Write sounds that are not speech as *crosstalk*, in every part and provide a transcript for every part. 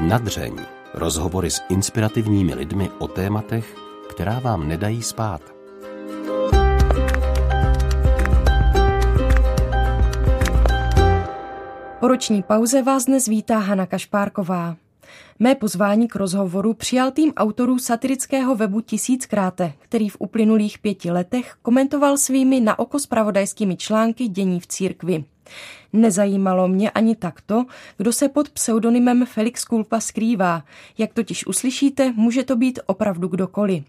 Nadřeň. Rozhovory s inspirativními lidmi o tématech, která vám nedají spát. Po roční pauze vás dnes vítá Hana Kašpárková. Mé pozvání k rozhovoru přijal tým autorů satirického webu Tisíckráte, který v uplynulých pěti letech komentoval svými na oko spravodajskými články dění v církvi. Nezajímalo mě ani takto, kdo se pod pseudonymem Felix Kulpa skrývá. Jak totiž uslyšíte, může to být opravdu kdokoliv.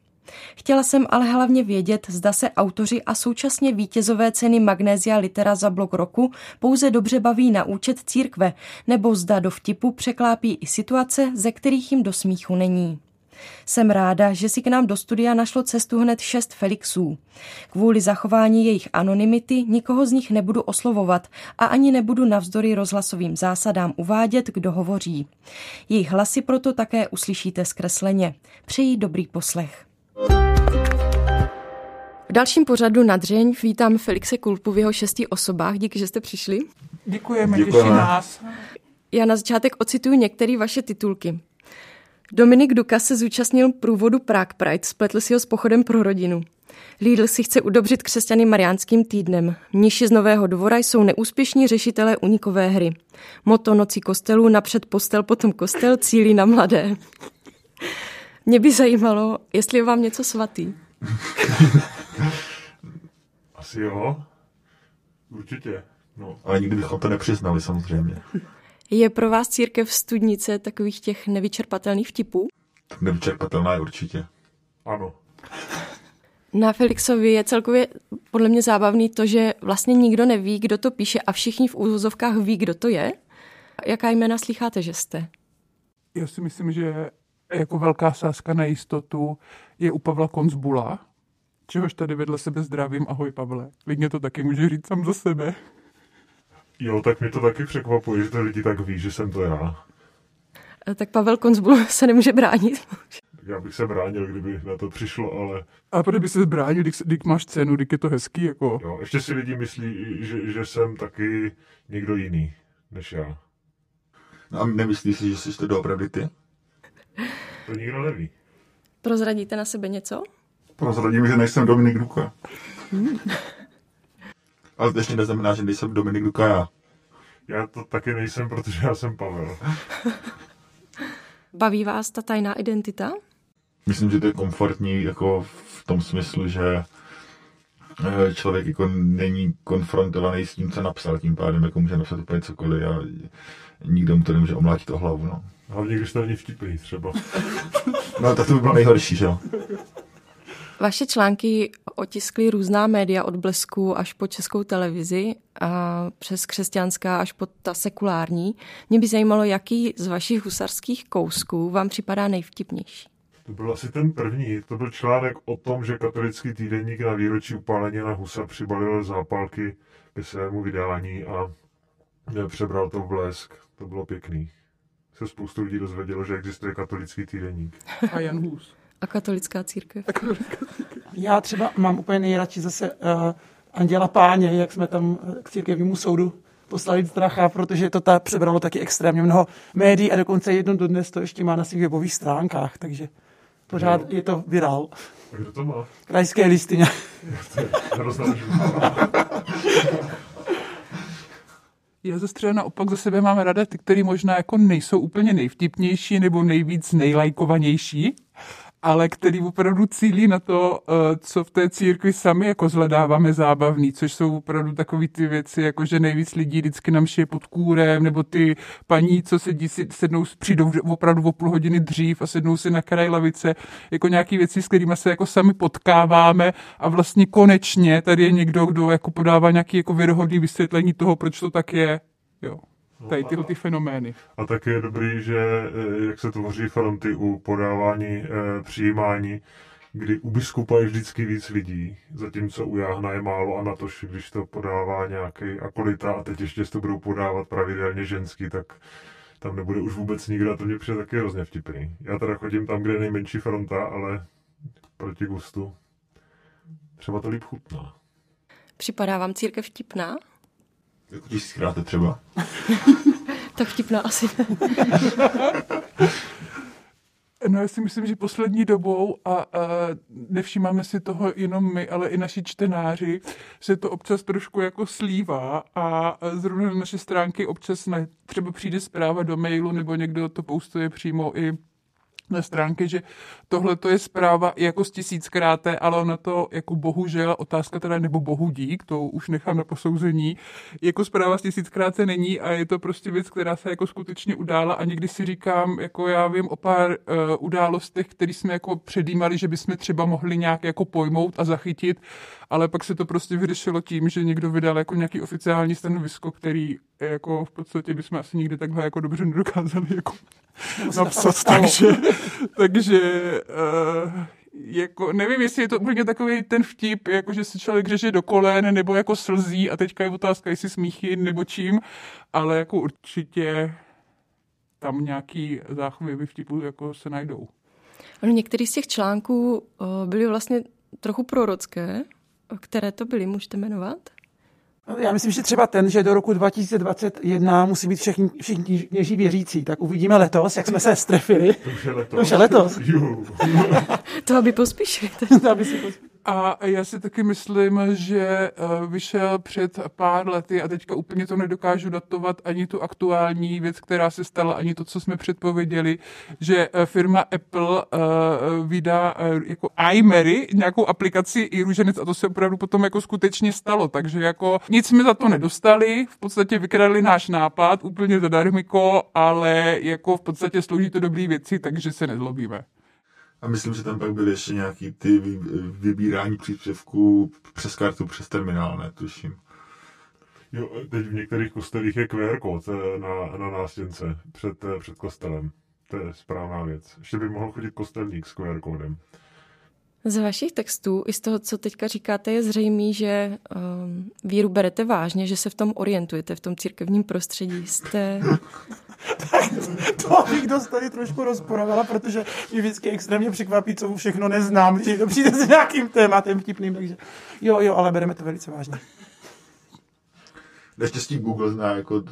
Chtěla jsem ale hlavně vědět, zda se autoři a současně vítězové ceny Magnézia Litera za blok roku pouze dobře baví na účet církve, nebo zda do vtipu překlápí i situace, ze kterých jim do smíchu není. Jsem ráda, že si k nám do studia našlo cestu hned šest Felixů. Kvůli zachování jejich anonymity nikoho z nich nebudu oslovovat a ani nebudu navzdory rozhlasovým zásadám uvádět, kdo hovoří. Jejich hlasy proto také uslyšíte zkresleně. Přeji dobrý poslech. V dalším pořadu na dřeň vítám Felixe Kulpu v jeho šesti osobách. Díky, že jste přišli. Děkujeme, Děkujeme. těší nás. Já na začátek ocituju některé vaše titulky. Dominik Duka se zúčastnil průvodu Prague Pride, spletl si ho s pochodem pro rodinu. Lidl si chce udobřit křesťany mariánským týdnem. Mniši z Nového dvora jsou neúspěšní řešitelé unikové hry. Moto nocí kostelů napřed postel, potom kostel cílí na mladé. Mě by zajímalo, jestli je vám něco svatý. *laughs* Asi jo. Určitě. No. Ale nikdy bychom to nepřiznali samozřejmě. Je pro vás církev studnice takových těch nevyčerpatelných vtipů? Nevyčerpatelná je určitě. Ano. Na Felixovi je celkově podle mě zábavný to, že vlastně nikdo neví, kdo to píše a všichni v úvozovkách ví, kdo to je. Jaká jména slycháte, že jste? Já si myslím, že jako velká sázka na jistotu je u Pavla Konzbula, čehož tady vedle sebe zdravím. Ahoj Pavle. Klidně to taky může říct sám za sebe. Jo, tak mě to taky překvapuje, že to lidi tak ví, že jsem to já. Eh, tak Pavel Konzbul *laughs* se nemůže bránit. Já bych se bránil, kdyby na to přišlo, ale... A proč by se bránil, když, když máš cenu, když je to hezký, jako... Jo, ještě si lidi myslí, že, že jsem taky někdo jiný, než já. No a nemyslíš si, že jsi to doopravdy ty? To nikdo neví. Prozradíte na sebe něco? Prozradím, že nejsem Dominik Duka. Hmm. Ale to ještě neznamená, že nejsem Dominik Duka já. Já to taky nejsem, protože já jsem Pavel. *laughs* Baví vás ta tajná identita? Myslím, že to je komfortní jako v tom smyslu, že člověk jako není konfrontovaný s tím, co napsal, tím pádem jako může napsat úplně cokoliv a nikdo mu to nemůže omlátit o hlavu. No. Hlavně, když to není vtipný třeba. *laughs* no, tak to by bylo nejhorší, že jo? Vaše články otiskly různá média od Blesku až po českou televizi, a přes křesťanská až po ta sekulární. Mě by zajímalo, jaký z vašich husarských kousků vám připadá nejvtipnější. To byl asi ten první. To byl článek o tom, že katolický týdenník na výročí upálení na Husa přibalil zápalky ke svému vydání a přebral to v blesk. To bylo pěkný. Se spoustu lidí dozvědělo, že existuje katolický týdenník. A Jan Hus. A katolická církev. Já třeba mám úplně nejradši zase uh, Anděla Páně, jak jsme tam k církevnímu soudu poslali stracha, protože to ta přebralo taky extrémně mnoho médií a dokonce jedno dodnes to ještě má na svých webových stránkách, takže pořád no. je to virál. A kdo to má? Krajské listině. *laughs* Já zase třeba naopak za sebe mám rada ty, které možná jako nejsou úplně nejvtipnější nebo nejvíc nejlajkovanější, ale který opravdu cílí na to, eh, co v té církvi sami jako zhledáváme zábavný, což jsou opravdu takové ty věci, jako že nejvíc lidí vždycky nám šije pod kůrem, nebo ty paní, co sedí, sednou, přijdou opravdu o půl hodiny dřív a sednou si na kraj lavice, jako nějaké věci, s kterými se jako sami potkáváme a vlastně konečně tady je někdo, kdo jako podává nějaké jako věrohodné vysvětlení toho, proč to tak je. Jo. Tady tyhle ty fenomény. A tak je dobrý, že eh, jak se tvoří fronty u podávání, eh, přijímání, kdy u biskupa je vždycky víc lidí, zatímco u Jáhna je málo a na to, když to podává nějaký akolita a teď ještě to budou podávat pravidelně ženský, tak tam nebude už vůbec nikdo a to mě přijde taky hrozně vtipný. Já teda chodím tam, kde je nejmenší fronta, ale proti gustu třeba to líp chutná. Připadá vám církev vtipná? Jako tisíckrát třeba. *laughs* tak vtipná asi No já si myslím, že poslední dobou, a, a nevšímáme si toho jenom my, ale i naši čtenáři, se to občas trošku jako slívá a zrovna na naše stránky občas ne, třeba přijde zpráva do mailu nebo někdo to postuje přímo i na stránky, že tohle to je zpráva jako z tisíckráté, ale na to jako bohužel, otázka teda nebo bohu dík, to už nechám na posouzení, jako zpráva z tisíckráté není a je to prostě věc, která se jako skutečně udála a někdy si říkám, jako já vím o pár uh, událostech, které jsme jako předjímali, že bychom třeba mohli nějak jako pojmout a zachytit, ale pak se to prostě vyřešilo tím, že někdo vydal jako nějaký oficiální stanovisko, který jako v podstatě bychom asi nikdy takhle jako dobře nedokázali jako napsat, takže, *laughs* takže uh, jako, nevím, jestli je to úplně takový ten vtip, jako že se člověk řeže do kolen, nebo jako slzí a teďka je otázka, jestli smíchy nebo čím, ale jako určitě tam nějaký záchvěvy vtipu jako se najdou. Ano, některý z těch článků uh, byly vlastně trochu prorocké. Které to byly, můžete jmenovat? Já myslím, že třeba ten, že do roku 2021 musí být všichni, všichni kněží věřící. Tak uvidíme letos, jak jsme se strefili. To už je letos. To už je letos. *laughs* to aby pospíšili. *laughs* to aby si pospíšili. A já si taky myslím, že eh, vyšel před pár lety a teďka úplně to nedokážu datovat ani tu aktuální věc, která se stala, ani to, co jsme předpověděli, že eh, firma Apple eh, vydá jako iMary, nějakou aplikaci i růženec a to se opravdu potom jako skutečně stalo. Takže jako nic jsme za to nedostali, v podstatě vykradli náš nápad úplně zadarmiko, ale jako v podstatě slouží to dobrý věci, takže se nezlobíme. A myslím, že tam pak byly ještě nějaký ty vybírání příspěvků přes kartu, přes terminál, ne, tuším. Jo, teď v některých kostelích je QR kód eh, na, na nástěnce před, eh, před kostelem. To je správná věc. Ještě by mohl chodit kostelník s QR kódem. Z vašich textů i z toho, co teďka říkáte, je zřejmé, že um, víru berete vážně, že se v tom orientujete, v tom církevním prostředí. Jste... tak *laughs* to bych dost tady trošku rozporovala, protože mě vždycky extrémně překvapí, co všechno neznám, když to přijde s nějakým tématem vtipným, takže jo, jo, ale bereme to velice vážně. Naštěstí Google zná jako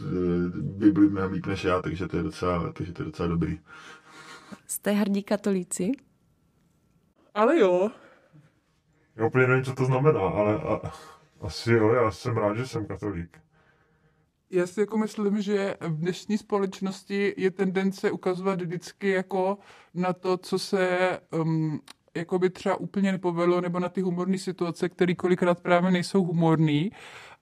Bibli mnohem líp než já, takže to je docela, takže to je docela dobrý. Jste hrdí katolíci? Ale jo. Já úplně nevím, co to znamená, ale a, asi jo, já jsem rád, že jsem katolík. Já si jako myslím, že v dnešní společnosti je tendence ukazovat vždycky jako na to, co se um, jako by třeba úplně nepovedlo, nebo na ty humorní situace, které kolikrát právě nejsou humorní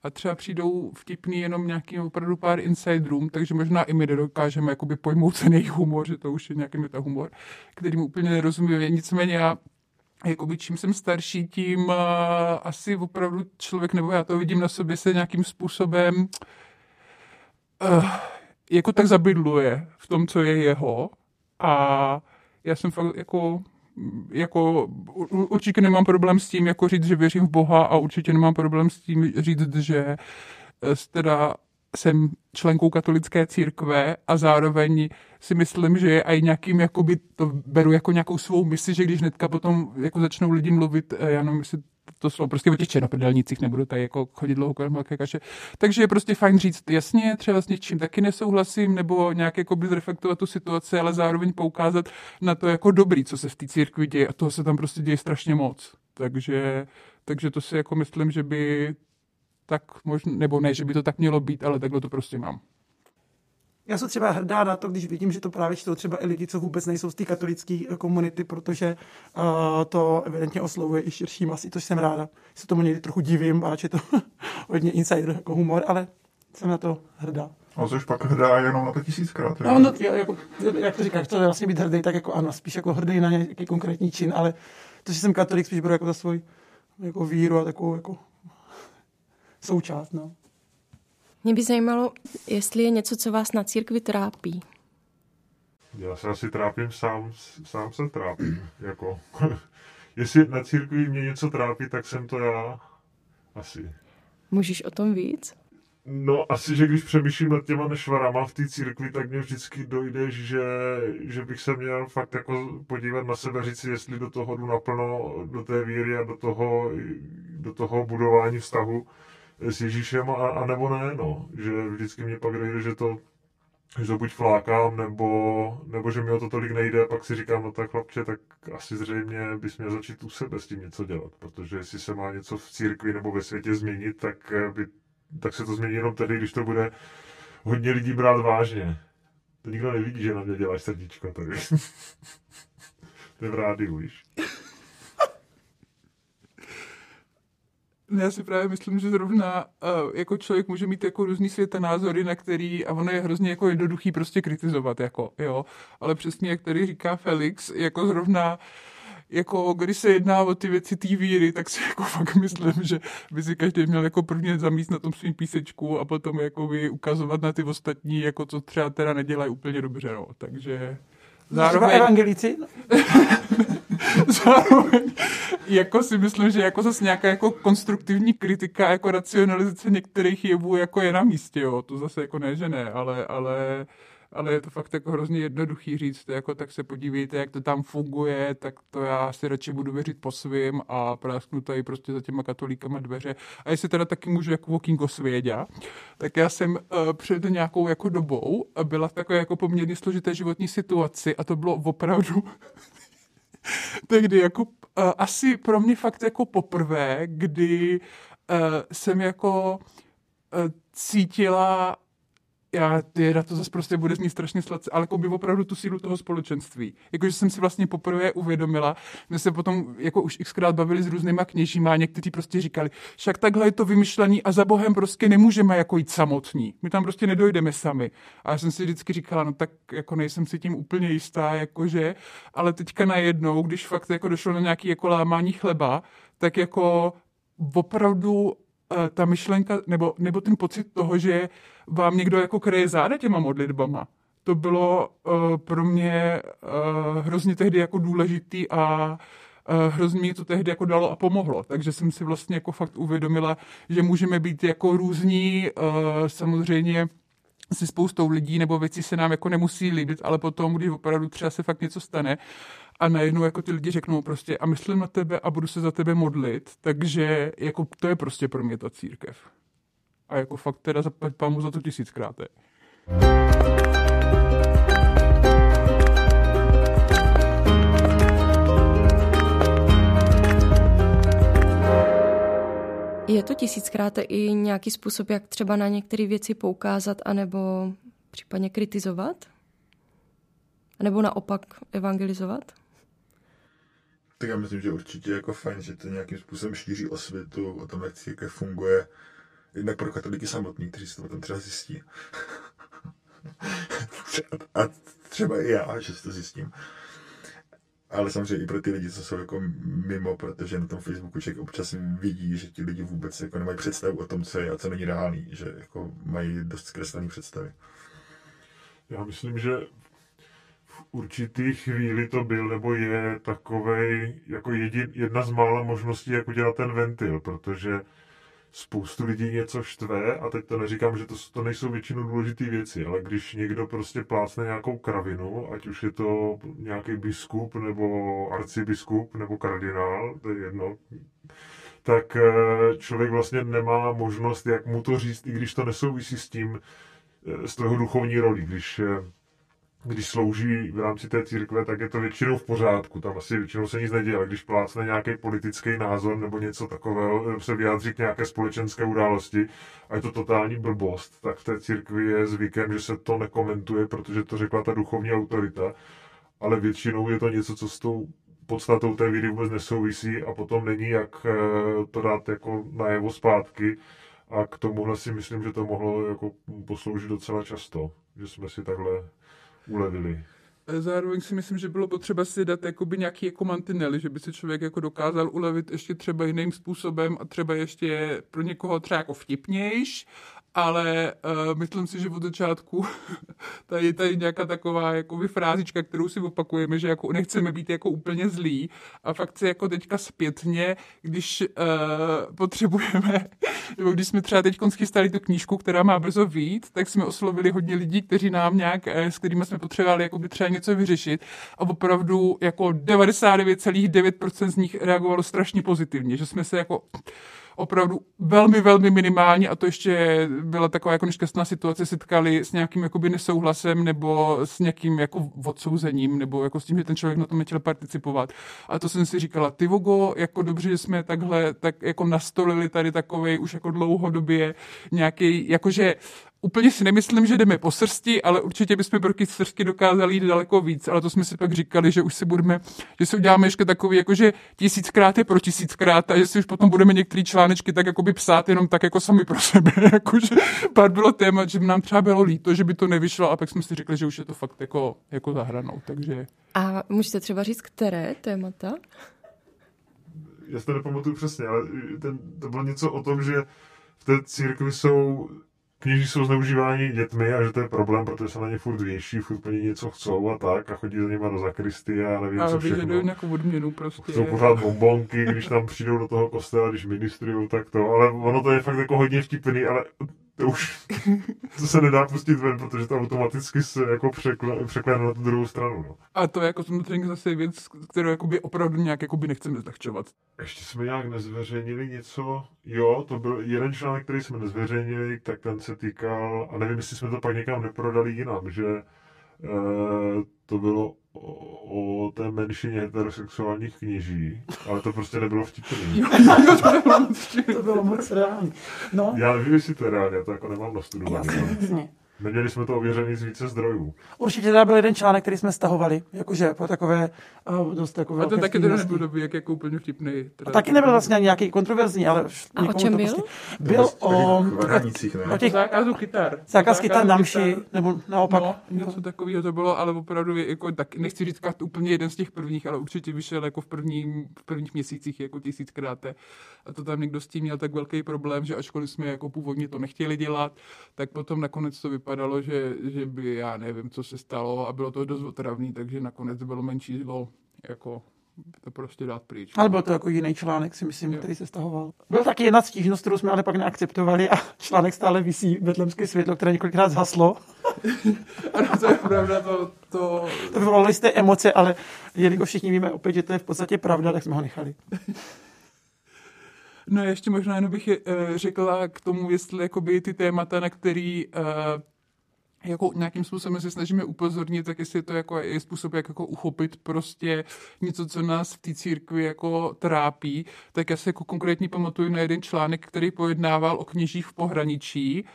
a třeba přijdou vtipný jenom nějakým opravdu pár insiderům, takže možná i my nedokážeme jakoby pojmout ten jejich humor, že to už je nějaký humor, který mu úplně nerozumíme. Nicméně já jakoby čím jsem starší, tím uh, asi opravdu člověk, nebo já to vidím na sobě, se nějakým způsobem uh, jako tak zabydluje v tom, co je jeho. A já jsem fakt jako jako určitě nemám problém s tím, jako říct, že věřím v Boha a určitě nemám problém s tím říct, že eh, teda jsem členkou katolické církve a zároveň si myslím, že je i nějakým, jakoby to beru jako nějakou svou misi, že když hnedka potom jako začnou lidi mluvit, eh, já nevím, jestli to slovo prostě o těch černopedelnicích, nebudu tady jako chodit dlouho kolem velké kaše. Takže je prostě fajn říct jasně, třeba s něčím taky nesouhlasím, nebo nějak jako by zreflektovat tu situaci, ale zároveň poukázat na to jako dobrý, co se v té církvi děje a toho se tam prostě děje strašně moc. Takže, takže to si jako myslím, že by tak možná, nebo ne, že by to tak mělo být, ale takhle to prostě mám. Já jsem třeba hrdá na to, když vidím, že to právě čtou třeba i lidi, co vůbec nejsou z té katolické komunity, protože uh, to evidentně oslovuje i širší masy, což jsem ráda. Se tomu někdy trochu divím, a je to *laughs* hodně insider jako humor, ale jsem na to hrdá. A jsi pak hrdá jenom na to tisíckrát. No, no, jako, jak to říkáš, to je vlastně být hrdý, tak jako ano, spíš jako hrdý na nějaký konkrétní čin, ale to, že jsem katolik, spíš beru jako za svůj jako víru a takovou jako součást. No. Mě by zajímalo, jestli je něco, co vás na církvi trápí. Já se asi trápím sám, sám se trápím. Jako, *laughs* jestli na církvi mě něco trápí, tak jsem to já. Asi. Můžeš o tom víc? No, asi, že když přemýšlím nad těma nešvarama v té církvi, tak mě vždycky dojde, že, že bych se měl fakt jako podívat na sebe, říct si, jestli do toho jdu naplno, do té víry a do toho, do toho budování vztahu s Ježíšem, a, a nebo ne, no. Že vždycky mě pak dojde, že to že to buď flákám, nebo, nebo že mi o to tolik nejde, pak si říkám, no tak chlapče, tak asi zřejmě bys měl začít u sebe s tím něco dělat, protože jestli se má něco v církvi nebo ve světě změnit, tak, eh, by, tak se to změní jenom tehdy, když to bude hodně lidí brát vážně. To nikdo nevidí, že na mě děláš srdíčko tady. *laughs* to je v rádiu, víš. Já si právě myslím, že zrovna uh, jako člověk může mít jako různý názory, na který, a ono je hrozně jako jednoduchý prostě kritizovat, jako, jo, ale přesně jak tady říká Felix, jako zrovna jako když se jedná o ty věci té víry, tak si *laughs* jako fakt myslím, že by si každý měl jako prvně zamíst na tom svým písečku a potom jako by ukazovat na ty ostatní, jako co třeba teda nedělají úplně dobře, no. Takže zároveň... evangelici? *laughs* zároveň jako si myslím, že jako zase nějaká jako konstruktivní kritika, jako racionalizace některých jevů jako je na místě, jo. To zase jako ne, že ne, ale, ale ale je to fakt jako hrozně jednoduchý říct, jako tak se podívejte, jak to tam funguje, tak to já si radši budu věřit po svým a prásknu tady prostě za těma katolíkama dveře. A jestli teda taky můžu jako okýnko svědět, tak já jsem uh, před nějakou jako dobou byla v takové jako poměrně složité životní situaci a to bylo opravdu *laughs* tehdy jako uh, asi pro mě fakt jako poprvé, kdy uh, jsem jako uh, cítila já, na to zase prostě bude znít strašně sladce, ale jako by opravdu tu sílu toho společenství. Jakože jsem si vlastně poprvé uvědomila, my se potom jako už xkrát bavili s různýma kněžíma a někteří prostě říkali, však takhle je to vymyšlený a za Bohem prostě nemůžeme jako jít samotní. My tam prostě nedojdeme sami. A já jsem si vždycky říkala, no tak jako nejsem si tím úplně jistá, jakože, ale teďka najednou, když fakt jako došlo na nějaký jako lámání chleba, tak jako opravdu Eh, ta myšlenka, nebo, nebo ten pocit toho, že vám někdo jako kreje záda těma modlitbama, to bylo uh, pro mě uh, hrozně tehdy jako důležitý a uh, hrozně mě to tehdy jako dalo a pomohlo. Takže jsem si vlastně jako fakt uvědomila, že můžeme být jako různí, uh, samozřejmě si spoustou lidí nebo věci se nám jako nemusí líbit, ale potom, když opravdu třeba se fakt něco stane a najednou jako ty lidi řeknou prostě a myslím na tebe a budu se za tebe modlit, takže jako to je prostě pro mě ta církev. A jako fakt teda zaplať pámu za to tisíckrát. Je to tisíckrát i nějaký způsob, jak třeba na některé věci poukázat anebo případně kritizovat? A nebo naopak evangelizovat? Tak já myslím, že určitě jako fajn, že to nějakým způsobem šíří osvětu o tom, jak církev funguje. Jednak pro katolíky samotný, kteří si to potom třeba zjistí. *laughs* a třeba i já, že si to zjistím. Ale samozřejmě i pro ty lidi, co jsou jako mimo, protože na tom Facebooku člověk občas vidí, že ti lidi vůbec jako nemají představu o tom, co je a co není reálný, že jako mají dost zkreslené představy. Já myslím, že určitý chvíli to byl nebo je takovej jako jedin, jedna z mála možností, jak udělat ten ventil, protože spoustu lidí něco štve a teď to neříkám, že to, to nejsou většinou důležité věci, ale když někdo prostě plácne nějakou kravinu, ať už je to nějaký biskup nebo arcibiskup nebo kardinál, to je jedno, tak eh, člověk vlastně nemá možnost, jak mu to říct, i když to nesouvisí s tím, eh, s toho duchovní roli, když eh, když slouží v rámci té církve, tak je to většinou v pořádku. Tam asi většinou se nic neděje, ale když plácne nějaký politický názor nebo něco takového, se vyjádří k nějaké společenské události a je to totální blbost, tak v té církvi je zvykem, že se to nekomentuje, protože to řekla ta duchovní autorita, ale většinou je to něco, co s tou podstatou té víry vůbec nesouvisí a potom není jak eh, to dát jako najevo zpátky a k tomuhle si myslím, že to mohlo jako posloužit docela často, že jsme si takhle ulevili. Zároveň si myslím, že bylo potřeba si dát jakoby nějaký jako mantinely, že by se člověk jako dokázal ulevit ještě třeba jiným způsobem a třeba ještě pro někoho třeba jako vtipnějš ale uh, myslím si, že od začátku *laughs* tady je tady nějaká taková jako frázička, kterou si opakujeme, že jako nechceme být jako úplně zlí a fakt si jako teďka zpětně, když uh, potřebujeme, *laughs* nebo když jsme třeba teď schystali tu knížku, která má brzo vít, tak jsme oslovili hodně lidí, kteří nám nějak, eh, s kterými jsme potřebovali jako by třeba něco vyřešit. A opravdu jako 99,9% z nich reagovalo strašně pozitivně, že jsme se jako opravdu velmi, velmi minimální a to ještě byla taková jako nešťastná situace, setkali s nějakým jakoby nesouhlasem nebo s nějakým jako odsouzením nebo jako s tím, že ten člověk na tom nechtěl participovat. A to jsem si říkala, ty vogo, jako dobře, že jsme takhle tak jako nastolili tady takový už jako dlouhodobě nějaký, jakože Úplně si nemyslím, že jdeme po srsti, ale určitě bychom proti srsti dokázali jít daleko víc, ale to jsme si pak říkali, že už si budeme, že si uděláme ještě takový, jakože tisíckrát je pro tisíckrát a že si už potom budeme některé článečky tak jakoby psát jenom tak jako sami pro sebe, *laughs* jakože pár bylo téma, že by nám třeba bylo líto, že by to nevyšlo a pak jsme si řekli, že už je to fakt jako, jako zahranou, takže... A můžete třeba říct, které témata? Já si to nepamatuju přesně, ale ten, to bylo něco o tom, že v té církvi jsou kněží jsou zneužíváni dětmi a že to je problém, protože se na ně furt věší, furt po něco chcou a tak a chodí za nima do zakristy a nevím, a co všechno. nějakou odměnu prostě. Chcou pořád bombonky, když tam přijdou do toho kostela, když ministrují, tak to, ale ono to je fakt jako hodně vtipný, ale to už *laughs* to se nedá pustit ven, protože to automaticky se jako překle, na tu druhou stranu. No. A to je jako samozřejmě zase věc, kterou jakoby opravdu nějak jakoby nechceme zlehčovat. Ještě jsme nějak nezveřejnili něco, jo, to byl jeden článek, který jsme nezveřejnili, tak ten se týkal, a nevím, jestli jsme to pak někam neprodali jinam, že e, to bylo o, o té menšině heterosexuálních kněží, ale to prostě nebylo vtipný. *laughs* to bylo moc reálný. No. Já nevím, jestli to je reálně, já to jako nemám nastudované. Jasně. Neměli jsme to ověřený z více zdrojů. Určitě teda byl jeden článek, který jsme stahovali, jakože po takové uh, dost takové. A ten taky teda nebyl dobrý, jak jako úplně vtipný. Teda taky nebyl vlastně nějaký kontroverzní, ale... A o čem byl? Prostě byl o, hranicích, o těch zákazu kytar. Zákaz kytar na mši, nebo naopak. No, něco takového to bylo, ale opravdu jako, tak nechci říct úplně jeden z těch prvních, ale určitě vyšel jako v, prvním, v prvních měsících jako tisíckrát. A to tam někdo s tím měl tak velký problém, že ačkoliv jsme jako původně to nechtěli dělat, tak potom nakonec to vypadalo, že, že by, já nevím, co se stalo a bylo to dost otravný, takže nakonec bylo menší zlo, jako to prostě dát pryč. Ale byl to jako jiný článek, si myslím, jo. který se stahoval. Byl taky jedna stížnost, kterou jsme ale pak neakceptovali a článek stále visí Betlemské světlo, které několikrát zhaslo. *laughs* ano, to je pravda, to... To, to vyvolalo jisté emoce, ale jelikož všichni víme opět, že to je v podstatě pravda, tak jsme ho nechali. No ještě možná jenom bych je, uh, řekla k tomu, jestli jakoby ty témata, na který uh, jako nějakým způsobem se snažíme upozornit, tak jestli je to jako je způsob, jak jako uchopit prostě něco, co nás v té církvi jako trápí, tak já se jako konkrétně pamatuju na jeden článek, který pojednával o kněžích v pohraničí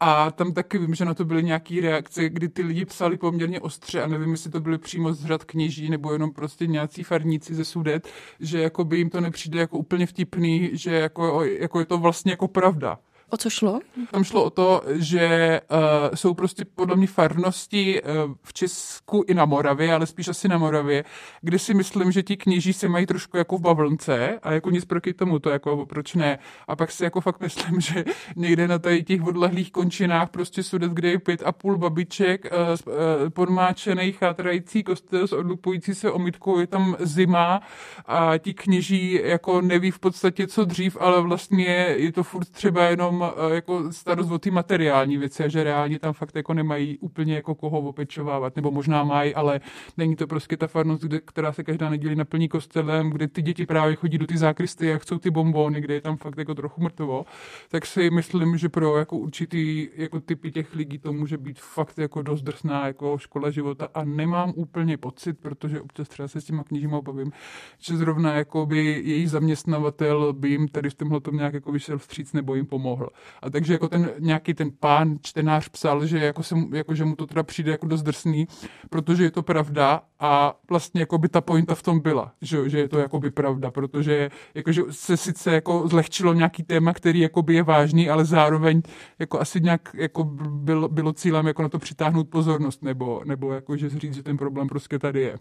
a tam taky vím, že na to byly nějaké reakce, kdy ty lidi psali poměrně ostře a nevím, jestli to byly přímo z řad kněží nebo jenom prostě nějací farníci ze sudet, že jako by jim to nepřijde jako úplně vtipný, že jako, jako je to vlastně jako pravda. O co šlo? Tam šlo o to, že uh, jsou prostě podle mě farnosti uh, v Česku i na Moravě, ale spíš asi na Moravě, kde si myslím, že ti kněží se mají trošku jako v bavlnce a jako nic proti tomu, to jako proč ne. A pak si jako fakt myslím, že někde na tady těch odlehlých končinách prostě sudet, kde je pět a půl babiček, uh, uh, podmáčený chátrající kostel s odlupující se omítkou, je tam zima a ti kněží jako neví v podstatě co dřív, ale vlastně je to furt třeba jenom eh, jako starost o ty materiální věci a že reálně tam fakt jako nemají úplně jako koho opečovávat, nebo možná mají, ale není to prostě ta farnost, kde, která se každá neděli naplní kostelem, kde ty děti právě chodí do ty zákristy a chcou ty bombony, kde je tam fakt jako trochu mrtvo, tak si myslím, že pro jako určitý jako typy těch lidí to může být fakt jako dost drsná jako škola života. A nemám úplně pocit, protože občas třeba se s těma knížíma bavím, že zrovna jako by její zaměstnavatel by jim tady v tomhle tom nějak jako vyšel vstříc nebo jim pomohl mohl. A takže jako ten nějaký ten pán, čtenář psal, že, jako se, jako, že mu to teda přijde jako dost drsný, protože je to pravda a vlastně jako by ta pointa v tom byla, že, že je to jako by pravda, protože jako, že se sice jako zlehčilo nějaký téma, který jako by je vážný, ale zároveň jako asi nějak jako bylo, bylo cílem jako na to přitáhnout pozornost nebo, nebo jako, že říct, že ten problém prostě tady je.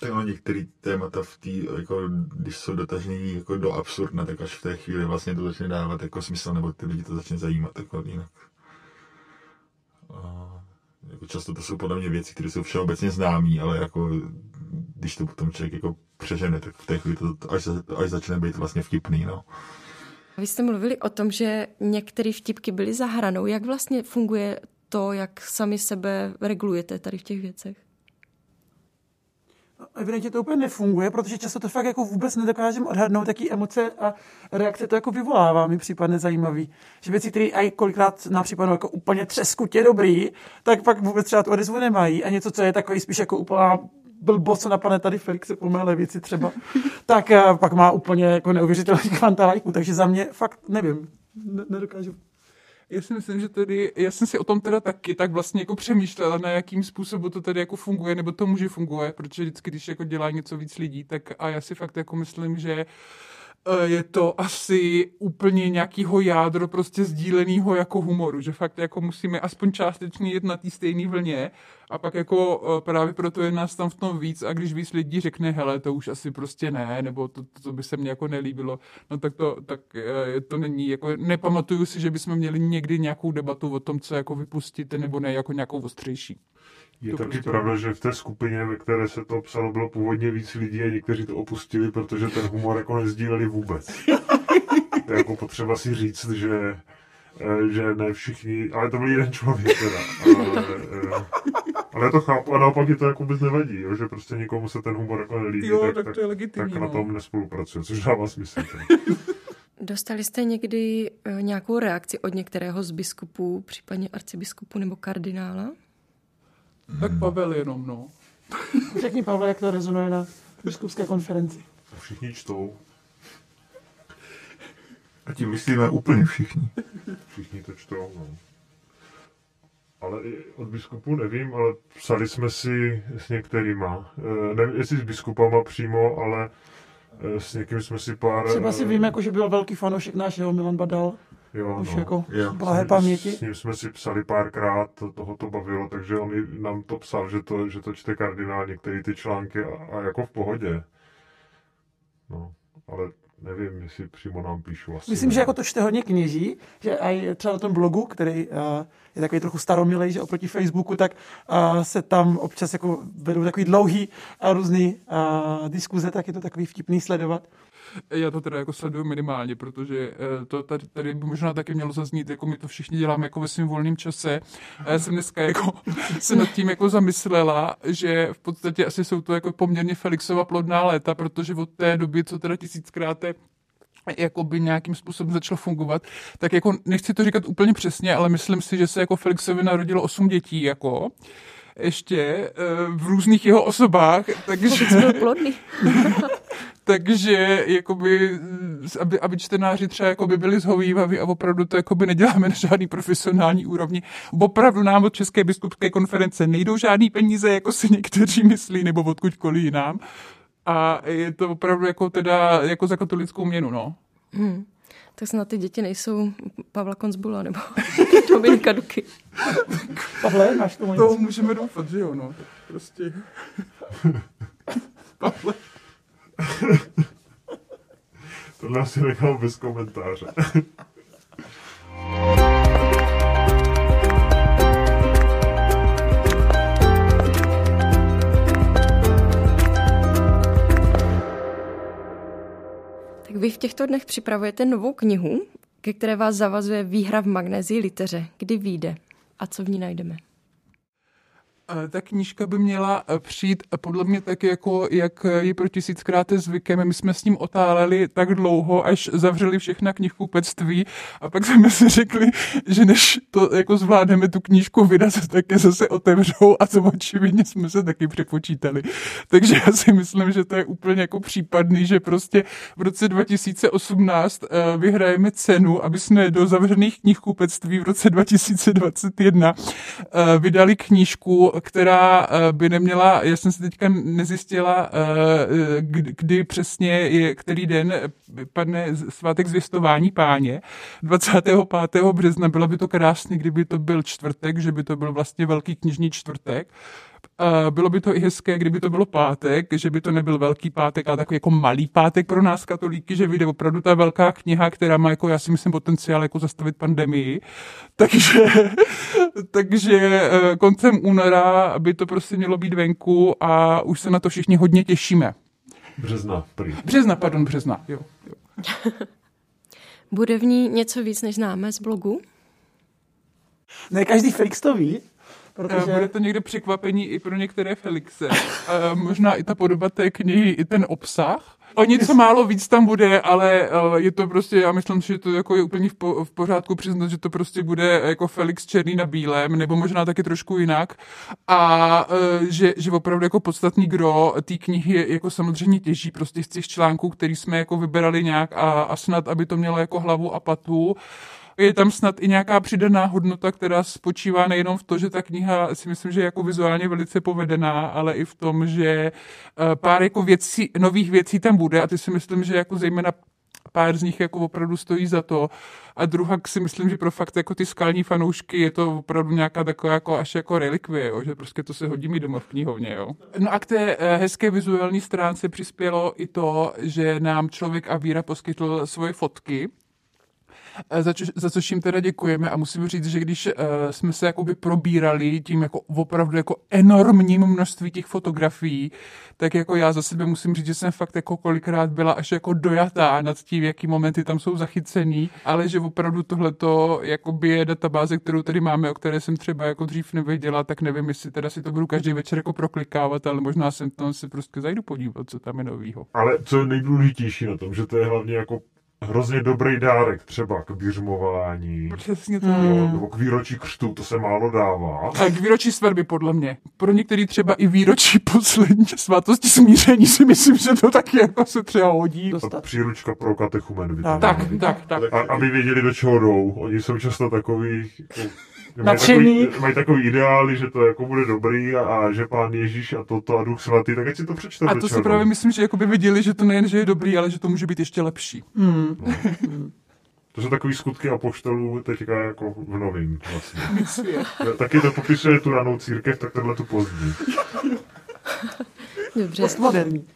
Tak některé témata v té, jako, když jsou dotažený jako do absurdna, tak až v té chvíli vlastně to začne dávat jako smysl, nebo ty lidi to začne zajímat, jako jinak. A, jako často to jsou podle mě věci, které jsou všeobecně známé, ale jako když to potom člověk jako přežene, tak v té chvíli to až, až začne být vlastně vtipný, no. Vy jste mluvili o tom, že některé vtipky byly za hranou. Jak vlastně funguje to, jak sami sebe regulujete tady v těch věcech? Evidentně to úplně nefunguje, protože často to fakt jako vůbec nedokážeme odhadnout, jaký emoce a reakce to jako vyvolává, mi připadne zajímavý. Že věci, které i kolikrát nám připadnou jako úplně třeskutě dobrý, tak pak vůbec třeba tu odezvu nemají. A něco, co je takový spíš jako úplná blbost, co napadne tady Felixe po mé levici třeba, *laughs* tak eh, pak má úplně jako neuvěřitelný kvanta lajků, takže za mě fakt nevím, nedokážu já si myslím, že tedy, já jsem si o tom teda taky tak vlastně jako přemýšlela, na jakým způsobu to tedy jako funguje, nebo to může fungovat, protože vždycky, když jako dělá něco víc lidí, tak a já si fakt jako myslím, že Eh, je to asi úplně nějakýho jádro prostě sdíleného jako humoru, že fakt jako musíme aspoň částečně jít na té stejné vlně a pak jako eh, právě proto je nás tam v tom víc a když víc lidí řekne, hele, to už asi prostě ne, nebo to, to, to by se mně jako nelíbilo, no tak to, tak eh, to není, jako nepamatuju si, že bychom měli někdy nějakou debatu o tom, co jako vypustit nebo ne, jako nějakou ostřejší. Je to taky prostě... pravda, že v té skupině, ve které se to psalo, bylo původně víc lidí a někteří to opustili, protože ten humor jako nezdíleli vůbec. to je jako potřeba si říct, že eh, že ne všichni, ale to byl jeden člověk teda. Ale, eh, ale já to chápu a naopak je to jako vůbec nevadí, jo, že prostě někomu se ten humor jako nelíbí, jo, tak, tak, tak, to je legitimní, tak no. na tom nespolupracuje, což dává smysl. Dostali jste někdy eh, nějakou reakci od některého z biskupů, případně arcibiskupu nebo kardinála? Tak Pavel jenom, no. *laughs* Řekni, Pavel, jak to rezonuje na biskupské konferenci. Všichni čtou. A tím myslíme úplně všichni. Všichni to čtou, no. Ale i od biskupů nevím, ale psali jsme si s některýma. E, nevím, jestli s biskupama přímo, ale e, s někým jsme si pár... Třeba si vím, jako, že byl velký fanoušek našeho Milan Badal. Jo, Už no. jako blahé paměti. S ním jsme si psali párkrát, to, toho to bavilo, takže on nám to psal, že to, že to čte kardinál některé ty články a, a jako v pohodě. No, ale nevím, jestli přímo nám píšu. Asi Myslím, ne. že jako to čte hodně kněží, že i třeba na tom blogu, který uh, je takový trochu staromilej, že oproti Facebooku, tak uh, se tam občas jako vedou takový dlouhý a různý uh, diskuze, tak je to takový vtipný sledovat. Já to teda jako sleduju minimálně, protože eh, to tady, tady by možná taky mělo zaznít, jako my to všichni děláme jako ve svém volném čase. A já jsem dneska jako *laughs* se nad tím jako zamyslela, že v podstatě asi jsou to jako poměrně Felixova plodná léta, protože od té doby, co teda tisíckrát jako by nějakým způsobem začalo fungovat, tak jako nechci to říkat úplně přesně, ale myslím si, že se jako Felixovi narodilo osm dětí, jako ještě eh, v různých jeho osobách, takže... Byl plodný. *laughs* takže jakoby, aby, aby čtenáři třeba jakoby byli zhovývaví a opravdu to jakoby neděláme na žádný profesionální úrovni. Opravdu nám od České biskupské konference nejdou žádný peníze, jako si někteří myslí, nebo odkudkoliv jinam. A je to opravdu jako teda jako za katolickou měnu, no. Hmm. Tak snad ty děti nejsou Pavla Konzbula nebo *laughs* Dominika Duky. Pavle, máš tomu To něco? můžeme doufat, že jo, no. Prostě. *laughs* Pavle. Tohle asi nechám bez komentáře. Vy v těchto dnech připravujete novou knihu, ke které vás zavazuje výhra v magnézii liteře. Kdy vyjde a co v ní najdeme? Eh, Ta knížka by měla eh, přijít eh, podle mě tak, jako jak je pro tisíckrát zvykem. My jsme s ním otáleli tak dlouho, až zavřeli všechna knihkupectví a pak jsme si řekli, že než to jako zvládneme tu knížku vydat, tak je zase otevřou a to očividně jsme se taky přepočítali. Takže já si myslím, že to je úplně jako případný, že prostě v roce 2018 eh, vyhrajeme cenu, aby jsme do zavřených knihkupectví v roce 2021 eh, vydali knížku, která eh, by neměla, já jsem si teďka nezjistila, eh, kdy, přesně je, který den padne svátek zvěstování páně. 25. března bylo by to krásné, kdyby to byl čtvrtek, že by to byl vlastně velký knižní čtvrtek. Bylo by to i hezké, kdyby to bylo pátek, že by to nebyl velký pátek, ale takový jako malý pátek pro nás katolíky, že vyjde opravdu ta velká kniha, která má jako, já si myslím, potenciál jako zastavit pandemii. *laughs* Takže, takže eh, koncem února by to prostě mělo být venku a už se na to všichni hodně těšíme. Března, prý. Března, pardon, března, jo. jo. *laughs* Bude v ní něco víc, než známe z blogu? Ne každý Felix to ví, Protože... Bude to někde překvapení i pro některé Felixe. A možná i ta podoba té knihy, i ten obsah. O něco málo víc tam bude, ale je to prostě, já myslím, že to jako je úplně v, po, v pořádku přiznat, že to prostě bude jako Felix černý na bílém, nebo možná taky trošku jinak. A že, že opravdu jako podstatný gro té knihy jako samozřejmě těží prostě z těch článků, který jsme jako vyberali nějak a, a snad, aby to mělo jako hlavu a patu je tam snad i nějaká přidaná hodnota, která spočívá nejenom v to, že ta kniha si myslím, že je jako vizuálně velice povedená, ale i v tom, že eh, pár jako věcí, nových věcí tam bude a ty si myslím, že jako zejména pár z nich jako opravdu stojí za to. A druhá si myslím, že pro fakt jako ty skalní fanoušky je to opravdu nějaká taková jako až jako relikvie, jo, že prostě to se hodí mi doma v knihovně. Jo. No a k té eh, hezké vizuální stránce přispělo i to, že nám člověk a víra poskytl svoje fotky, za, čo, za což jim teda děkujeme a musím říct, že když uh, jsme se jakoby probírali tím jako opravdu jako enormním množství těch fotografií, tak jako já za sebe musím říct, že jsem fakt jako kolikrát byla až jako dojatá nad tím, jaký momenty tam jsou zachycený, ale že opravdu tohleto jakoby je databáze, kterou tady máme, o které jsem třeba jako dřív nevěděla, tak nevím, jestli teda si to budu každý večer jako proklikávat, ale možná jsem tam si prostě zajdu podívat, co tam je novýho. Ale co je nejdůležitější na tom, že to je hlavně jako hrozně dobrý dárek, třeba k běžmování. Přesně to. Mm. Nebo k výročí křtu, to se málo dává. A k výročí svatby, podle mě. Pro některý třeba i výročí poslední svatosti smíření si myslím, že to taky jako se třeba hodí. Ta příručka pro katechumen. Tak, tak, tak, tak. A, aby věděli, do čeho jdou. Oni jsou často takový, jako, Mají takový, mají takový ideály, že to jako bude dobrý a, a že pán Ježíš a toto a duch svatý, tak ať si to přečtou. A to si právě myslím, že jako by viděli, že to nejen, že je dobrý, ale že to může být ještě lepší. Mm. No. To jsou takový skutky a poštolů teďka jako v novým vlastně. Taky to popisuje tu ranou církev, tak tohle tu pozdní. Dobře. Postmoderní.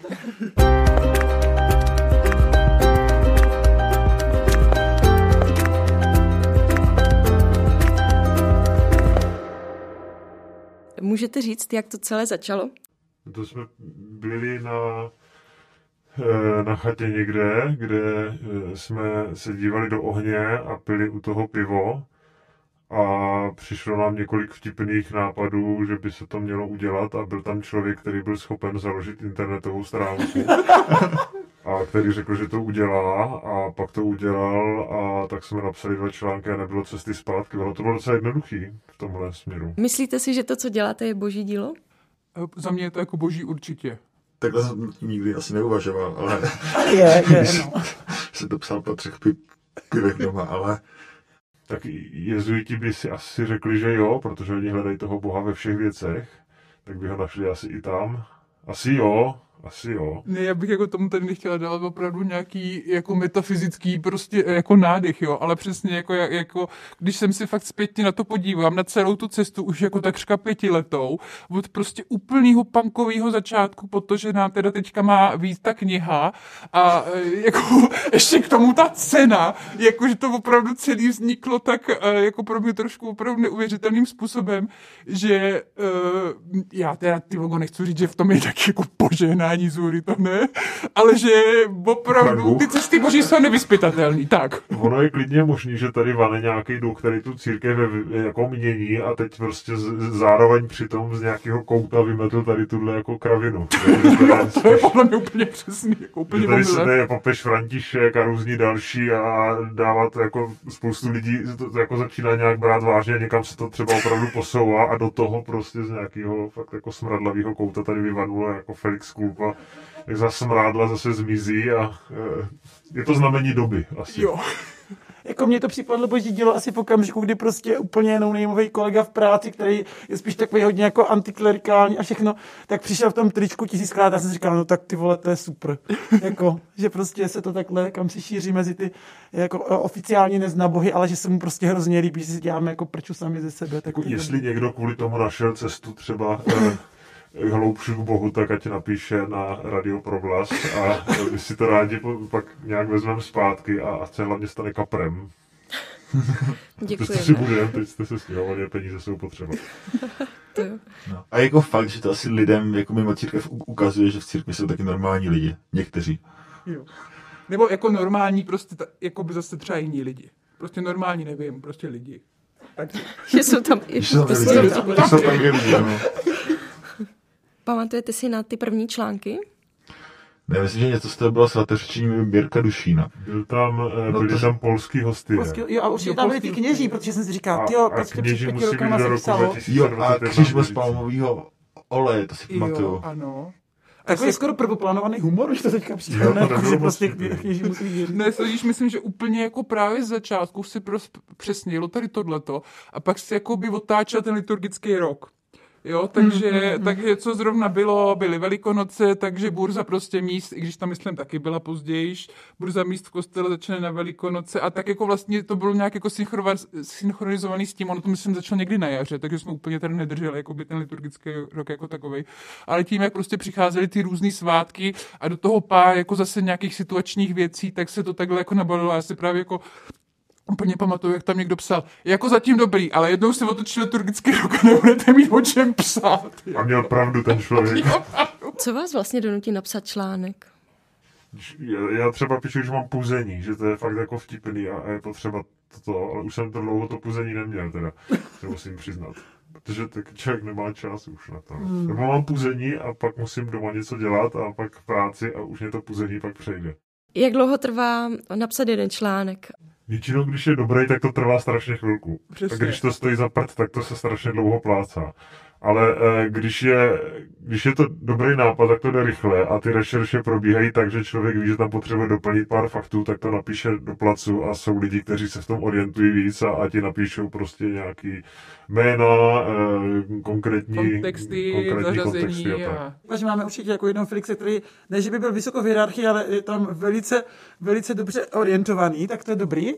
Můžete říct, jak to celé začalo? To jsme byli na, eh, na chatě někde, kde eh, jsme se dívali do ohně a pili u toho pivo a přišlo nám několik vtipných nápadů, že by se to mělo udělat a byl tam člověk, který byl schopen založit internetovou stránku *laughs* a který řekl, že to udělá a pak to udělal a tak jsme napsali dva články a nebylo cesty zpátky. Ono to bylo docela jednoduchý v tomhle směru. Myslíte si, že to, co děláte, je boží dílo? Za mě je to jako boží určitě. Takhle jsem nikdy asi neuvažoval, ale... je, je, no. *laughs* se to psal po třech pi- pivech doma, ale... Tak jezuiti by si asi řekli, že jo, protože oni hledají toho Boha ve všech věcech, tak by ho našli asi i tam. Asi jo, asi jo. Ne, já bych jako tomu tady nechtěla dát opravdu nějaký jako metafyzický prostě jako nádech, jo, ale přesně jako, jako když jsem si fakt zpětně na to podívám, na celou tu cestu už jako takřka pětiletou, od prostě úplného punkového začátku, protože nám teda teďka má víc ta kniha a e, jako *laughs* ještě k tomu ta cena, jako že to opravdu celý vzniklo tak e, jako pro mě trošku opravdu neuvěřitelným způsobem, že uh, já teda ty nechci říct, že v tom je tak jako požehná požehnání zůry, to ne, ale že opravdu ty cesty boží jsou nevyspytatelný, tak. Ono je klidně možný, že tady vane nějaký duch, který tu církev jako mění a teď prostě z, zároveň přitom z nějakého kouta vymetl tady tuhle jako kravinu. *laughs* to je podle mě úplně přesný, jako úplně tady se je papež František a různí další a dávat jako spoustu lidí to jako začíná nějak brát vážně někam se to třeba opravdu posouvá a do toho prostě z nějakého fakt jako smradlavého kouta tady vyvanulo jako Felix Kulp a jak zase mrádla zase zmizí a e, je to znamení doby asi. Jo. *laughs* Jako mě to připadlo boží dílo asi v okamžiku, kdy prostě úplně jenom nejmový kolega v práci, který je spíš takový hodně jako antiklerikální a všechno, tak přišel v tom tričku tisíckrát a jsem říkal, no tak ty vole, to je super. *laughs* jako, že prostě se to takhle kam si šíří mezi ty jako oficiálně nezná bohy, ale že se mu prostě hrozně líbí, že si děláme jako prču sami ze sebe. Tak jako jestli někdo kvůli tomu našel cestu třeba e, hloubšu k Bohu, tak ať napíše na Radio Proglas a my si to rádi pak nějak vezmeme zpátky a, a se hlavně stane kaprem. Děkujeme. To si budeme, teď jste se stěhovali peníze jsou potřeba. no. A jako fakt, že to asi lidem jako mimo církev ukazuje, že v církvi jsou taky normální lidi. Někteří. Jo. Nebo jako normální, prostě, jako by zase třeba jiní lidi. Prostě normální, nevím, prostě lidi. Že jsou tam jsou tam prostě- jsou tam i lidi, ano. Pamatujete si na ty první články? Ne, myslím, že něco z toho bylo svatečení Běrka Dušína. Byl tam, eh, No byli to- tam polský hosty. Polský, jo, a určitě tam byli ty kněží, protože jsem si říkal, ty jo, a prostě před pěti musí být rokama do se roku psalo. 2021. Jo, a kříž bez palmového oleje, to si pamatuju. Jo, ano. Takový skoro prvoplánovaný humor, už to teďka přijde, Jo, to ne? Jako, že prostě kněží musí věřit. Ne, slyšíš, myslím, že úplně jako právě z začátku si pros, přesně jelo tady tohleto a pak si jako by otáčel ten liturgický rok. Jo, takže, mm, takže co zrovna bylo, byly velikonoce, takže burza prostě míst, i když tam myslím taky byla později, burza míst v kostele začne na velikonoce a tak jako vlastně to bylo nějak jako synchronizovaný, synchronizovaný s tím, ono to myslím začalo někdy na jaře, takže jsme úplně tady nedrželi jako by ten liturgický rok jako takový. Ale tím, jak prostě přicházely ty různé svátky a do toho pár jako zase nějakých situačních věcí, tak se to takhle jako nabalilo. Já si právě jako Úplně pamatuju, jak tam někdo psal, jako zatím dobrý, ale jednou se otočil liturgický rok a *laughs* nebudete mít o čem psát. A měl pravdu ten člověk. Co vás vlastně donutí napsat článek? Já, já třeba píšu, že mám puzení, že to je fakt jako vtipný a, a je potřeba toto, ale už jsem to dlouho to puzení neměl teda, to musím přiznat. Protože tak člověk nemá čas už na to. Hmm. Nebo mám puzení a pak musím doma něco dělat a pak v práci a už mě to puzení pak přejde. Jak dlouho trvá napsat jeden článek? Většinou, když je dobrý, tak to trvá strašně chvilku. Přesně. A když to stojí za prd, tak to se strašně dlouho plácá. Ale eh, když je, když je to dobrý nápad, tak to jde rychle a ty rešerše probíhají tak, že člověk ví, že tam potřebuje doplnit pár faktů, tak to napíše do placu a jsou lidi, kteří se v tom orientují víc a, a ti napíšou prostě nějaký jména, eh, konkrétní Kontexty, konkrétní kontexty a tak. a... Takže máme určitě jako jednoho Felixe, který ne, že by byl vysoko v hierarchii, ale je tam velice, velice dobře orientovaný, tak to je dobrý.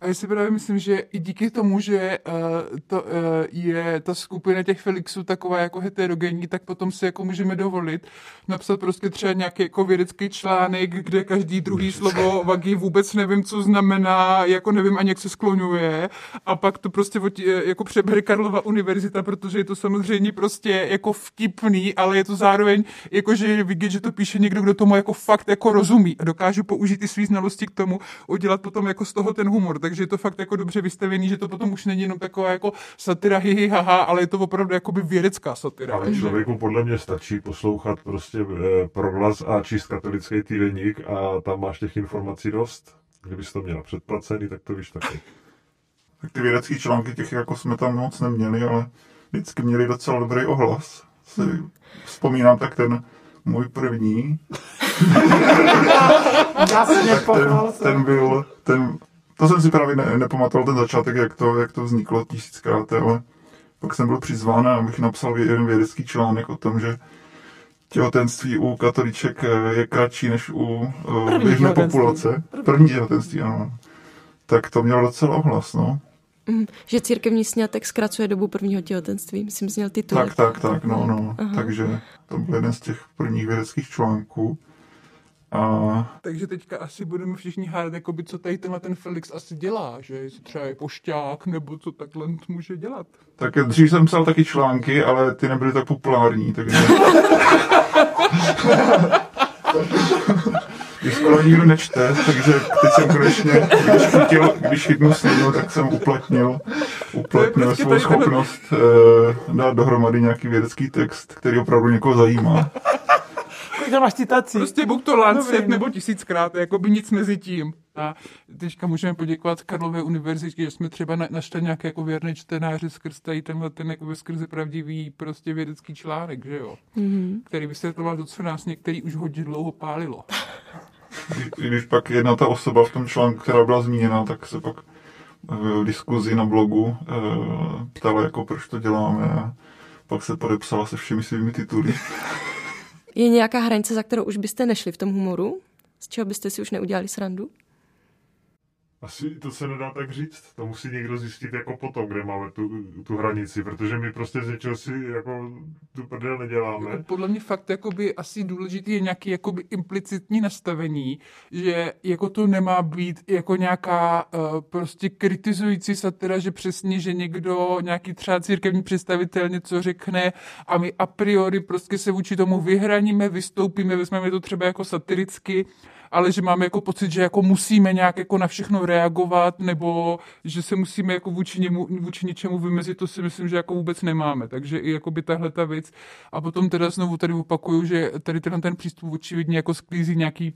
A já si právě myslím, že i díky tomu, že uh, to, uh, je ta skupina těch Felixů taková jako heterogenní, tak potom si jako můžeme dovolit napsat prostě třeba nějaký jako vědecký článek, kde každý druhý slovo vagi vůbec nevím, co znamená, jako nevím ani, jak se skloňuje. A pak to prostě od, jako přebere Karlova univerzita, protože je to samozřejmě prostě jako vtipný, ale je to zároveň jako, že je vidět, že to píše někdo, kdo tomu jako fakt jako rozumí. A dokáže použít i svý znalosti k tomu, udělat potom jako z toho ten humor, takže je to fakt jako dobře vystavený, že to potom už není jenom taková jako satira hihi haha, ale je to opravdu jakoby vědecká satira. Ale člověku podle mě stačí poslouchat prostě eh, proglas a číst katolický týdeník a tam máš těch informací dost. Kdybys to měl předplacený, tak to víš taky. *laughs* Tak ty vědecké články, těch jako jsme tam moc neměli, ale vždycky měli docela dobrý ohlas. Si vzpomínám tak ten můj první, *laughs* Jasně, ten, ten byl, ten, to jsem si právě ne, nepamatoval ten začátek, jak to, jak to vzniklo tisíckrát, ale pak jsem byl přizván, abych napsal jeden vědecký článek o tom, že těhotenství u katoliček eh, je kratší než u eh, První běžné populace. První těhotenství, ano. Tak to mělo docela ohlas, no. Mhm. Že církevní snětek zkracuje dobu prvního těhotenství, myslím, zněl titulek. Tak, tak, tak, no, no. Aha. Takže to byl jeden z těch prvních vědeckých článků. A Takže teďka asi budeme všichni hádat, jakoby, co tady tenhle ten Felix asi dělá, že jestli třeba je pošťák, nebo co takhle může dělat. tak dřív jsem psal taky články, ale ty nebyly tak populární, takže... *laughs* Když skoro nikdo nečte, takže teď jsem konečně, když, chytil, když chytnu slinu, tak jsem uplatnil, uplatnil prostě svou schopnost eh, dát dohromady nějaký vědecký text, který opravdu někoho zajímá. Kolik tam máš citací? Prostě buď to Lancet no. nebo tisíckrát, jako by nic mezi tím. A teďka můžeme poděkovat Karlové univerzitě, že jsme třeba na, našli nějaké jako věrné čtenáři skrz tady tenhle ten jako skrze pravdivý prostě vědecký článek, že jo? Mhm. Který vysvětloval to, co nás některý už hodně dlouho pálilo. Když, když pak jedna ta osoba v tom článku, která byla zmíněna, tak se pak eh, v diskuzi na blogu eh, ptala, jako proč to děláme a pak se podepsala se všemi svými tituly. Je nějaká hranice, za kterou už byste nešli v tom humoru? Z čeho byste si už neudělali srandu? Asi to se nedá tak říct, to musí někdo zjistit jako potom, kde máme tu, tu hranici, protože my prostě z něčeho si jako tu prdel neděláme. Podle mě fakt jakoby asi důležitý je nějaký jakoby implicitní nastavení, že jako to nemá být jako nějaká uh, prostě kritizující satira, že přesně, že někdo, nějaký třeba církevní představitel něco řekne a my a priori prostě se vůči tomu vyhraníme, vystoupíme, vezmeme to třeba jako satiricky, ale že máme jako pocit, že jako musíme nějak jako na všechno reagovat, nebo že se musíme jako vůči, němu, vůči něčemu vymezit, to si myslím, že jako vůbec nemáme. Takže i jako by tahle ta věc. A potom teda znovu tady opakuju, že tady ten, ten přístup očividně jako sklízí nějaký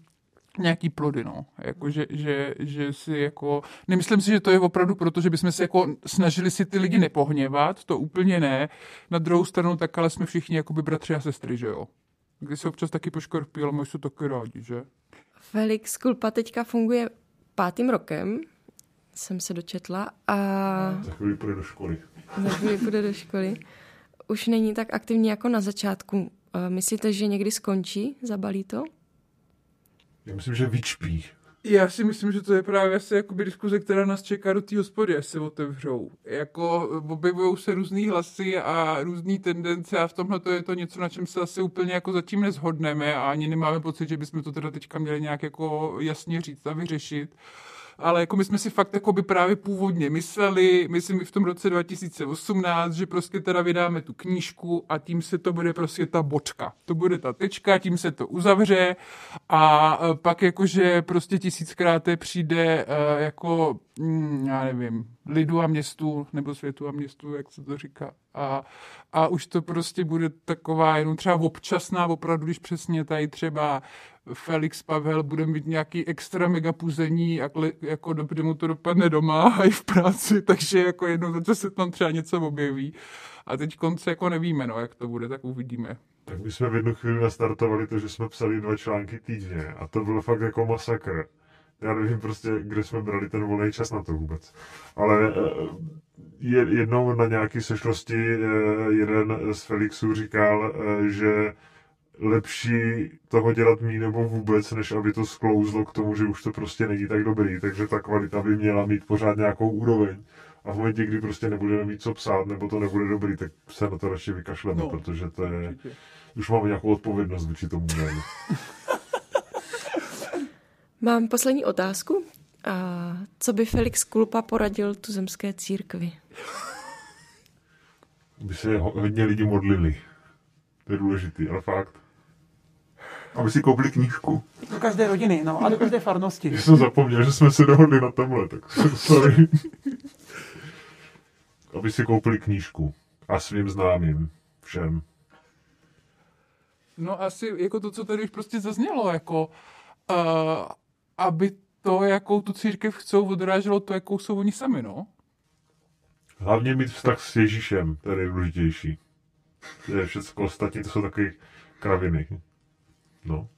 nějaký plody, no. Jako, že, že, že si jako, nemyslím si, že to je opravdu proto, že bychom se jako snažili si ty lidi nepohněvat, to úplně ne. Na druhou stranu tak ale jsme všichni jako by bratři a sestry, že jo. Když se občas taky poškorpí, ale jsou taky rádi, že? Felix Kulpa teďka funguje pátým rokem, jsem se dočetla a... Za chvíli půjde do školy. Za chvíli půjde do školy. Už není tak aktivní jako na začátku. Myslíte, že někdy skončí? Zabalí to? Já myslím, že vyčpí. Já si myslím, že to je právě asi jakoby diskuze, která nás čeká do té hospody, až se otevřou. Jako objevují se různý hlasy a různé tendence a v tomhle to je to něco, na čem se asi úplně jako zatím nezhodneme a ani nemáme pocit, že bychom to teda teďka měli nějak jako jasně říct a vyřešit ale jako my jsme si fakt jako by právě původně mysleli, myslím v tom roce 2018, že prostě teda vydáme tu knížku a tím se to bude prostě ta bočka. To bude ta tečka, tím se to uzavře a e, pak jakože prostě tisíckrát přijde uh, jako, mm, já nevím, lidu a městu, nebo světu a městu, jak se to říká. A, a už to prostě bude taková jenom třeba občasná, opravdu, když přesně tady třeba Felix Pavel bude mít nějaký extra mega puzení, jako, jako dobře mu to dopadne doma a *laughs* i v práci, takže jako jednou za se tam třeba něco objeví. A teď konce jako nevíme, no, jak to bude, tak uvidíme. Tak my jsme v jednu chvíli nastartovali to, že jsme psali dva články týdně a to bylo fakt jako masakr. Já nevím prostě, kde jsme brali ten volný čas na to vůbec. Ale eh, jednou na nějaké sešlosti eh, jeden z Felixů říkal, eh, že lepší toho dělat mí nebo vůbec, než aby to sklouzlo k tomu, že už to prostě není tak dobrý. Takže ta kvalita by měla mít pořád nějakou úroveň. A v momentě, kdy prostě nebudeme mít co psát, nebo to nebude dobrý, tak se na to radši vykašleme, no, protože to je... Určitě. Už máme nějakou odpovědnost vůči tomu jménu. *laughs* Mám poslední otázku. A co by Felix Kulpa poradil tu zemské církvi? By se hodně lidi modlili. To je důležitý, ale fakt. Aby si koupili knížku. Do každé rodiny, no, a do každé farnosti. Já jsem zapomněl, že jsme se dohodli na tomhle, tak *laughs* sorry. Aby si koupili knížku. A svým známým. Všem. No asi jako to, co tady už prostě zaznělo, jako uh, aby to, jakou tu církev chcou, odráželo to, jakou jsou oni sami, no. Hlavně mít vztah s Ježíšem, to je nejdůležitější. To je všechno ostatní, to jsou takové kraviny. No.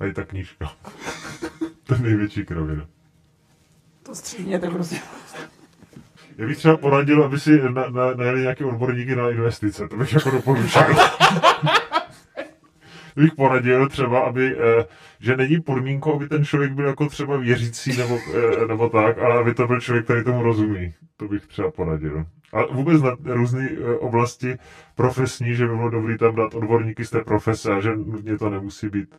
A i ta knížka. *laughs* to je největší kravina. To stříhněte, prosím. Já bych třeba poradil, aby si na, na, najeli nějaké odborníky na investice. To bych jako doporučil. *laughs* bych poradil třeba, aby, eh, že není podmínkou, aby ten člověk byl jako třeba věřící nebo, eh, nebo tak, ale aby to byl člověk, který tomu rozumí. To bych třeba poradil. A vůbec na různé eh, oblasti profesní, že by bylo dobré tam dát odborníky z té profese a že nutně to nemusí být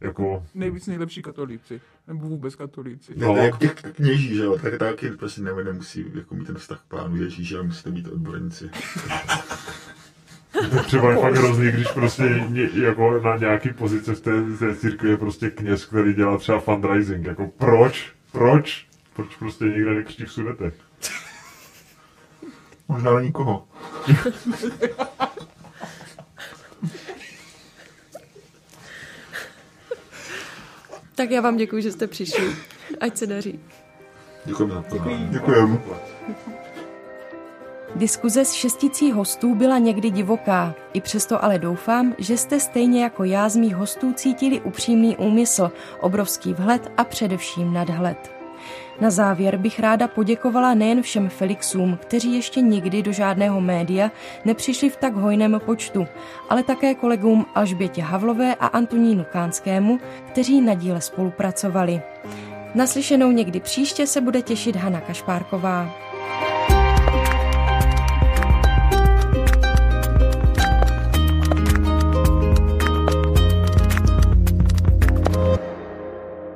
jako... Nejvíc nejlepší katolíci, nebo vůbec katolíci. No, no. jako těch kněží, že jo, tak taky prostě nemusí jako mít ten vztah k pánu Ježíši, ale musíte být odborníci. *laughs* To *laughs* třeba je fakt hrozný, když prostě ně, jako na nějaký pozice v té, té církvi je prostě kněz, který dělá třeba fundraising. Jako proč? Proč? Proč prostě někde nekřtí v sudetech? *laughs* Možná na nikoho. *laughs* tak já vám děkuji, že jste přišli. Ať se daří. Děkujeme pozvání. Děkujeme. Diskuze s šesticí hostů byla někdy divoká, i přesto ale doufám, že jste stejně jako já z mých hostů cítili upřímný úmysl, obrovský vhled a především nadhled. Na závěr bych ráda poděkovala nejen všem Felixům, kteří ještě nikdy do žádného média nepřišli v tak hojném počtu, ale také kolegům Alžbětě Havlové a Antonínu Kánskému, kteří na díle spolupracovali. Naslyšenou někdy příště se bude těšit Hana Kašpárková.